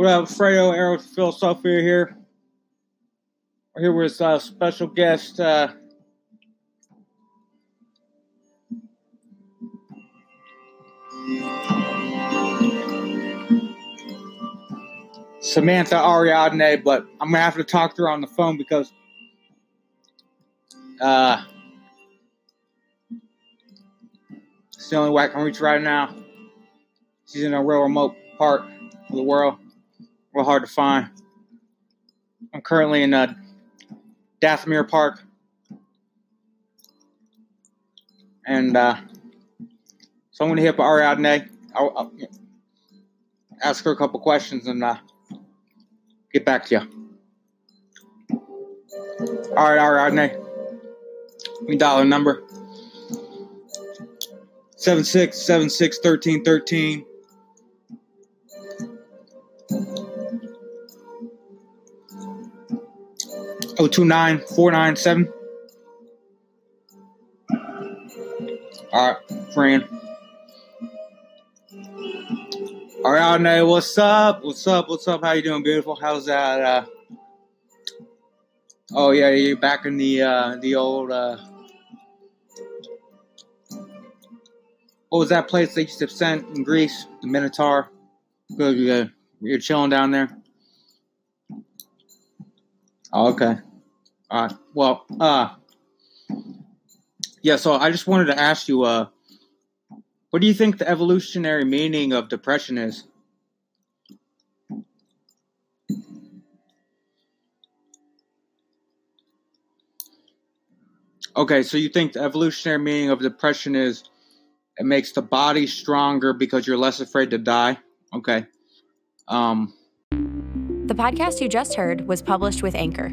What up, Fredo Aero Philosophia here. We're here with a uh, special guest, uh, Samantha Ariadne, but I'm gonna have to talk to her on the phone because uh, it's the only way I can reach right now. She's in a real remote part of the world, real hard to find. I'm currently in uh, Park. And uh, so I'm going to hit up Ariadne, I'll, I'll, ask her a couple questions, and uh, get back to you. All right, Ariadne. Let me dial her number. seven six seven six thirteen thirteen. Oh two nine four nine seven. All friend. What's up? What's up? What's up? How you doing, beautiful? How's that? Uh... Oh yeah, you're back in the uh, the old. Uh... What was that place they used to send in Greece? The Minotaur. Good, good. You're chilling down there. Oh, okay. All right. Well, uh, yeah. So I just wanted to ask you, uh, what do you think the evolutionary meaning of depression is? Okay, so you think the evolutionary meaning of depression is it makes the body stronger because you're less afraid to die? Okay. Um The podcast you just heard was published with Anchor.